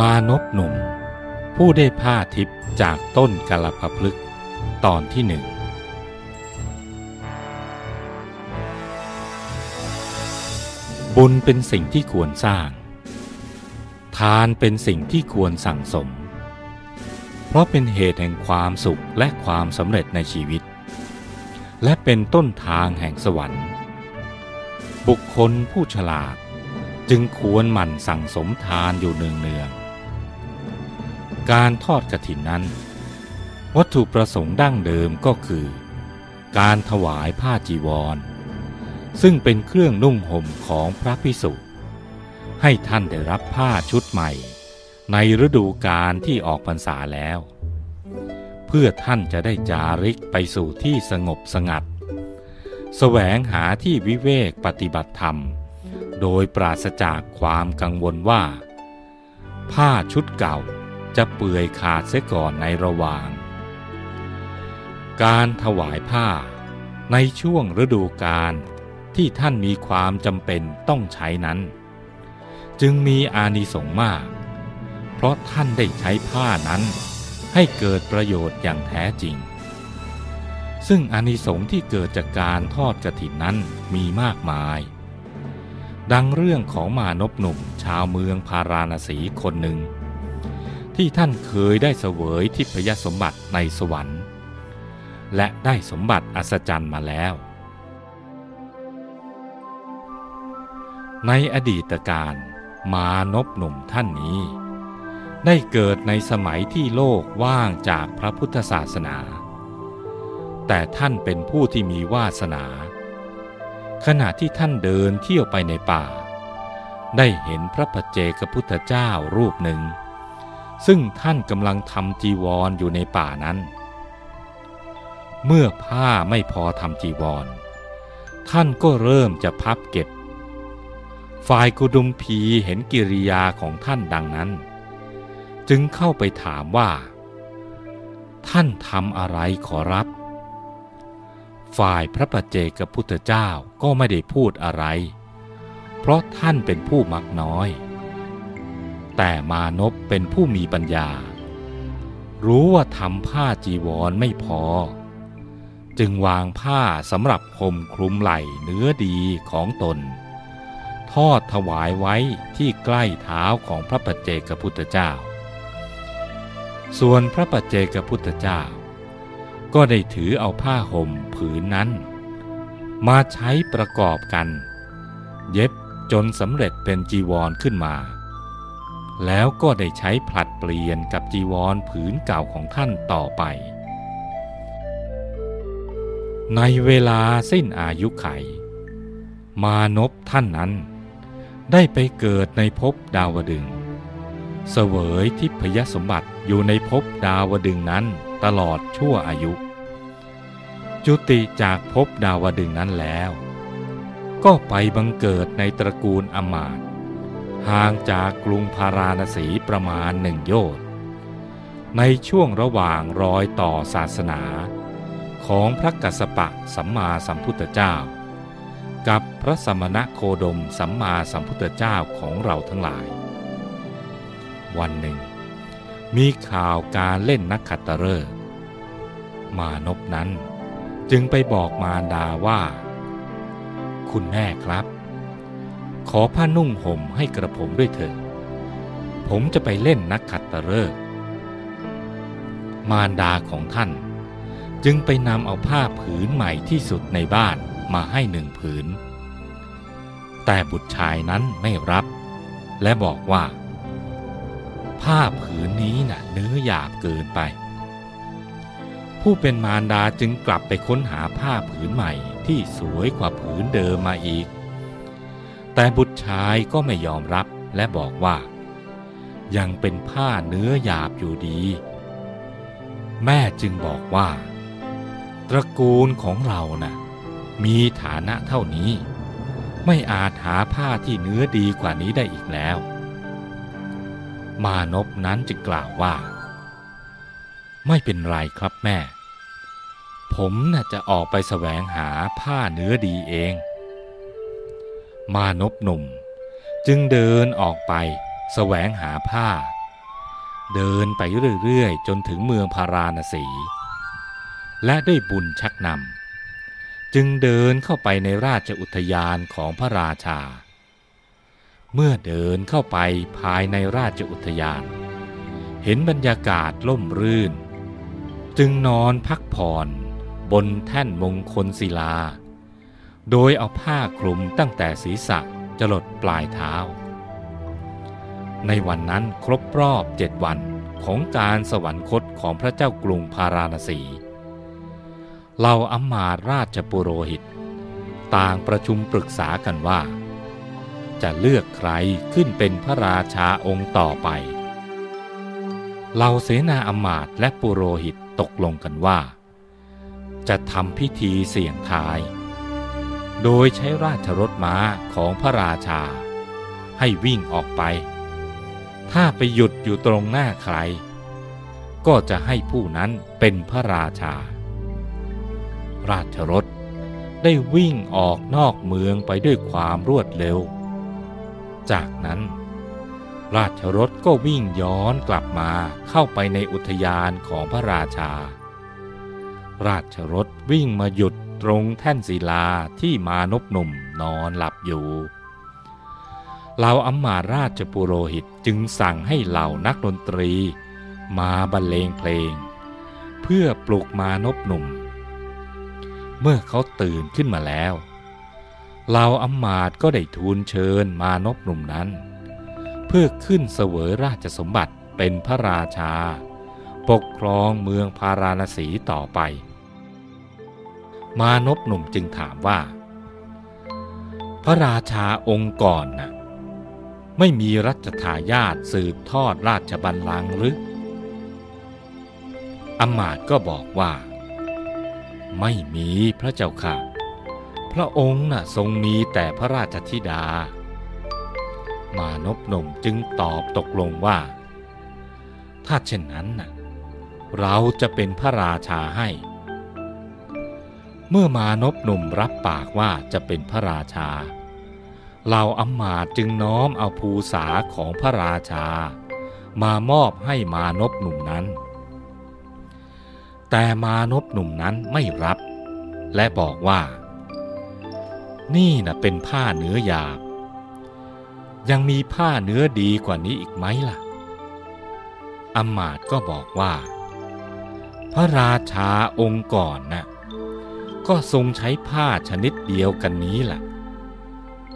มานพหนุ่ม ผู้ได้ผ้าทิพย์จากต้นกะลพพลึกตอนที่หนึ่งบุญเป็นสิ่งที่ควรสร้าง ทานเป็นสิ่งที่ควรสั่งสม เพราะเป็นเหตุแห่งความสุขและความสำเร็จในชีวิต และเป็นต้นทางแห่งสวรรค์ บุคคลผู้ฉลาดจึงควรหมั่นสั่งสมทานอยู่เนืองๆ การทอดกระถินนั้น วัตถุประสงค์ดั้งเดิมก็คือ การถวายผ้าจีวร ซึ่งเป็นเครื่องนุ่งห่มของพระพิสุให้ท่านได้รับผ้าชุดใหม่ ในฤดูกาลที่ออกพรรษาแล้ว เพื่อท่านจะได้จาริกไปสู่ที่สงบสงัดแสวงหาที่วิเวกปฏิบัติธรรม โดยปราศจากความกังวลว่า ผ้าชุดเก่า จะเปื่อยขาดเสียก่อนในระหว่าง การถวายผ้าในช่วงฤดูกาลที่ท่านมีความจำเป็นต้องใช้นั้น จึงมีอานิสงส์มาก เพราะท่านได้ใช้ผ้านั้นให้เกิดประโยชน์อย่างแท้จริง ซึ่งอานิสงส์ที่เกิดจากการทอดกระถินนั้นมีมากมาย ดังเรื่องของมานพหนุ่มชาวเมืองพาราณสีคนหนึ่ง ที่ท่านเคยได้เสวยทิพยสมบัติในสวรรค์ และได้สมบัติอัศจรรย์มาแล้ว ในอดีตการมานพหนุ่มท่านนี้ ได้เกิดในสมัยที่โลกว่างจากพระพุทธศาสนา แต่ท่านเป็นผู้ที่มีวาสนา ขณะที่ท่านเดินเที่ยวไปในป่า ได้เห็นพระปัจเจกพุทธเจ้ารูปหนึ่ง ซึ่งท่านกำลังทำจีวรออยู่ในป่านั้น เมื่อผ้าไม่พอทำจีวร ท่านก็เริ่มจะพับเก็บ ฝ่ายกุดุมพีเห็นกิริยาของท่านดังนั้น จึงเข้าไปถามว่า ท่านทำอะไรขอรับ ฝ่ายพระปัจเจกพุทธเจ้าก็ไม่ได้พูดอะไร เพราะท่านเป็นผู้มักน้อย แต่มานพเป็นผู้มีปัญญา รู้ว่าทำผ้าจีวรไม่พอ จึงวางผ้าสำหรับห่มคลุมไหล่เนื้อดีของตน ทอดถวายไว้ที่ใกล้เท้าของพระปัจเจกพุทธเจ้า ส่วนพระปัจเจกพุทธเจ้า ก็ได้ถือเอาผ้าห่มผืนนั้น มาใช้ประกอบกัน เย็บจนสำเร็จเป็นจีวรขึ้นมา แล้วก็ได้ใช้ผลัดเปลี่ยนกับจีวรผืนเก่าของท่านต่อไป ในเวลาสิ้นอายุไข มานพท่านนั้น ได้ไปเกิดในภพดาวดึง เสวยทิพยสมบัติอยู่ในภพดาวดึงนั้นตลอดชั่วอายุ จุติจากภพดาวดึงนั้นแล้ว ก็ไปบังเกิดในตระกูลอมาต ห่างจากกรุงพาราณสีประมาณหนึ่งโยชน์ในช่วงระหว่างรอยต่อศาสนา ของพระกัสสปะสัมมาสัมพุทธเจ้า กับพระสมณะโคดมสัมมาสัมพุทธเจ้าของเราทั้งหลาย วันหนึ่ง มีข่าวการเล่นนักขัตฤกษ์มานพนั้นจึงไปบอกมารดาว่า คุณแม่ครับ ขอผ้านุ่งห่มให้กระผมด้วยเถิด ผมจะไปเล่นนักขัดตฤกษ์มารดาของท่าน จึงไปนำเอาผ้าผืนใหม่ที่สุดในบ้านมาให้หนึ่งผืน แต่บุตรชายนั้นไม่รับ และบอกว่า ผ้าผืนนี้นะ่ะเนื้อหยาบเกินไป ผู้เป็นมารดาจึงกลับไปค้นหาผ้าผืนใหม่ที่สวยกว่าผืนเดิมมาอีก แต่บุตรชายก็ไม่ยอมรับและบอกว่า ยังเป็นผ้าเนื้อหยาบอยู่ดี แม่จึงบอกว่า ตระกูลของเรานะ่ะ มีฐานะเท่านี้ ไม่อาจหาผ้าที่เนื้อดีกว่านี้ได้อีกแล้ว มานพนั้นจึงกล่าวว่า ไม่เป็นไรครับแม่ ผมน่ะจะออกไปแสวงหาผ้าเนื้อดีเอง มานพหนุ่ม จึงเดินออกไปแสวงหาผ้า เดินไปเรื่อยๆ จนถึงเมืองพาราณสี และด้วยบุญชักนำจึงเดินเข้าไปในราชอุทยานของพระราชา เมื่อเดินเข้าไปภายในราชอุทยาน เห็นบรรยากาศล่มรื่น จึงนอนพักผ่อนบนแท่นมงคลศิลา โดยเอาผ้าคลุมตั้งแต่ศีรษะจรดปลายเท้า ในวันนั้นครบรอบเจ็ดวันของการสวรรคตของพระเจ้ากรุงพาราณสีเราอำมมาราชปุโรหิต ต่างประชุมปรึกษากันว่า จะเลือกใครขึ้นเป็นพระราชาองค์ต่อไปเราเสนาอำมาตและปุโรหิตตกลงกันว่า จะทำพิธีเสี่ยงทาย โดยใช้ราชรถม้าของพระราชา ให้วิ่งออกไป ถ้าไปหยุดอยู่ตรงหน้าใคร ก็จะให้ผู้นั้นเป็นพระราชา ราชรถได้วิ่งออกนอกเมืองไปด้วยความรวดเร็ว จากนั้น ราชรถก็วิ่งย้อนกลับมาเข้าไปในอุทยานของพระราชา ราชรถวิ่งมาหยุด ตรงแท่นศิลาที่มานพหนุ่มนอนหลับอยู่เหล่าอัมมาราชปุโรหิตจึงสั่งให้เหล่านักดนตรี มาบรรเลงเพลง เพื่อปลุกมานพหนุ่ม เมื่อเขาตื่นขึ้นมาแล้วเหล่าอัมมาตก็ได้ทูลเชิญมานพหนุ่มนั้น เพื่อขึ้นเสวยราชสมบัติเป็นพระราชา ปกครองเมืองพาราณสีต่อไป มานพหนุ่มจึงถามว่า พระราชาองค์ก่อนนะ่ะไม่มีรัชทายาทสืบทอดราชบัลลังก์หรืออมาตก็บอกว่า ไม่มีพระเจ้าค่ะ พระองค์น่ะทรงมีแต่พระราชธิดา มานพหนุ่มจึงตอบตกลงว่า ถ้าเช่นนั้นน่ะเราจะเป็นพระราชาให้ เมื่อมานพหนุ่มรับปากว่าจะเป็นพระราชาเหล่าอัมมาจึงน้อมเอาภูษาของพระราชา มามอบให้มานพหนุ่มนั้น แต่มานพหนุ่มนั้นไม่รับ และบอกว่า นี่นะเป็นผ้าเนื้อหยาบ ยังมีผ้าเนื้อดีกว่านี้อีกไหมล่ะอัมมาตก็บอกว่า พระราชาองค์ก่อนนะ่ะ ก็ทรงใช้ผ้าชนิดเดียวกันนี้แหละ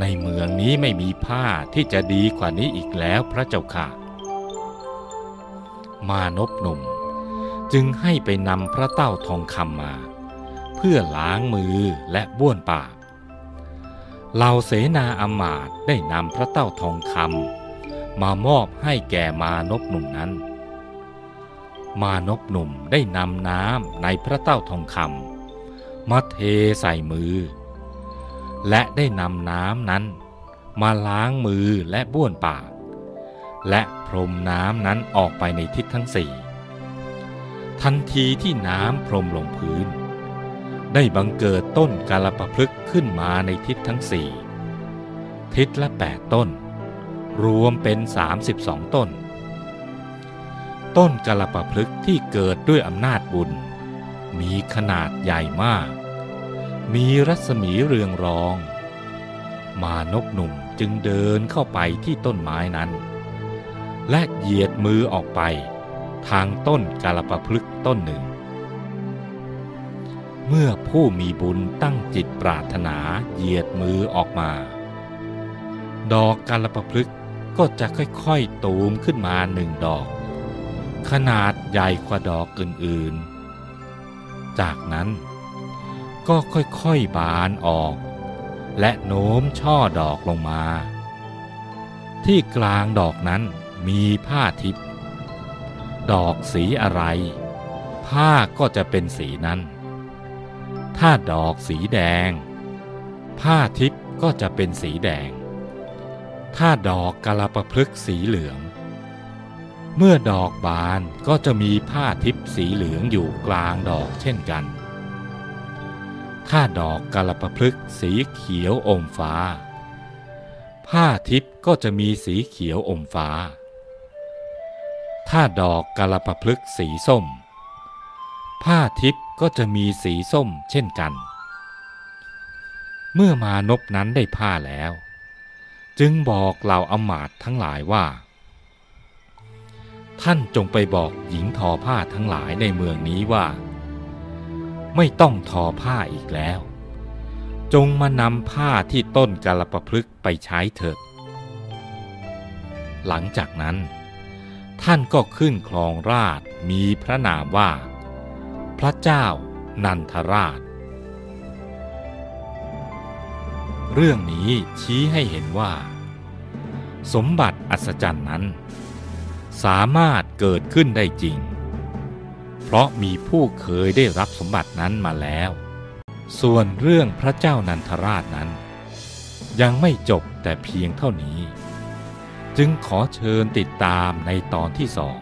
ในเมืองนี้ไม่มีผ้าที่จะดีกว่านี้อีกแล้วพระเจ้าค่ะ มานพหนุ่มจึงให้ไปนำพระเต้าทองคำมา เพื่อล้างมือและบ้วนปากเหล่าเสนาอมาตได้นำพระเต้าทองคำมามอบให้แก่มานพหนุ่มนั้น มานพหนุ่มได้นำน้ำในพระเต้าทองคำ มาเทใส่มือ และได้นำน้ำนั้น มาล้างมือและบ้วนปาก และพรมน้ำนั้นออกไปในทิศทั้งสี่ทันทีที่น้ำพรมลงพื้น ได้บังเกิดต้นกาลปะพลึกขึ้นมาในทิศทั้งสี่ทิศละแปดต้น รวมเป็นสามสิบสองต้น ต้นกาลปะพลึกที่เกิดด้วยอำนาจบุญ มีขนาดใหญ่มาก มีรัศมีเรืองรอง มานกหนุ่มจึงเดินเข้าไปที่ต้นไม้นั้น และเหยียดมือออกไป ทางต้นกาลปะพลึกต้นหนึ่ง เมื่อผู้มีบุญตั้งจิตปรารถนาเหยียดมือออกมา ดอกกาลปะพลึกก็จะค่อยๆตูมขึ้นมาหนึ่งดอก ขนาดใหญ่กว่าดอกอื่นๆ จากนั้น ก็ค่อยๆบานออก และโน้มช่อดอกลงมา ที่กลางดอกนั้นมีผ้าทิพย์ดอกสีอะไร ผ้าก็จะเป็นสีนั้น ถ้าดอกสีแดง ผ้าทิพย์ก็จะเป็นสีแดง ถ้าดอกกะลาปะพลึกสีเหลือง เมื่อดอกบานก็จะมีผ้าทิพสีเหลืองอยู่กลางดอกเช่นกัน ถ้าดอกกาลปะพลึกสีเขียวอมฟ้า ผ้าทิพก็จะมีสีเขียวอมฟ้า ถ้าดอกกาลปะพลึกษ์สีส้ม ผ้าทิพก็จะมีสีส้มเช่นกัน เมื่อมานพนั้นได้ผ้าแล้ว จึงบอกเหล่าอมาตทั้งหลายว่า ท่านจงไปบอกหญิงทอผ้าทั้งหลายในเมืองนี้ว่า ไม่ต้องทอผ้าอีกแล้ว จงมานำผ้าที่ต้นกาลปะพลึกไปใช้เถิด หลังจากนั้น ท่านก็ขึ้นครองราชมีพระนามว่า พระเจ้านันทราช เรื่องนี้ชี้ให้เห็นว่า สมบัติอัศจรรย์นั้น สามารถเกิดขึ้นได้จริง เพราะมีผู้เคยได้รับสมบัตินั้นมาแล้ว ส่วนเรื่องพระเจ้านันทราชนั้น ยังไม่จบแต่เพียงเท่านี้ จึงขอเชิญติดตามในตอนที่สอง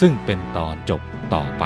ซึ่งเป็นตอนจบต่อไป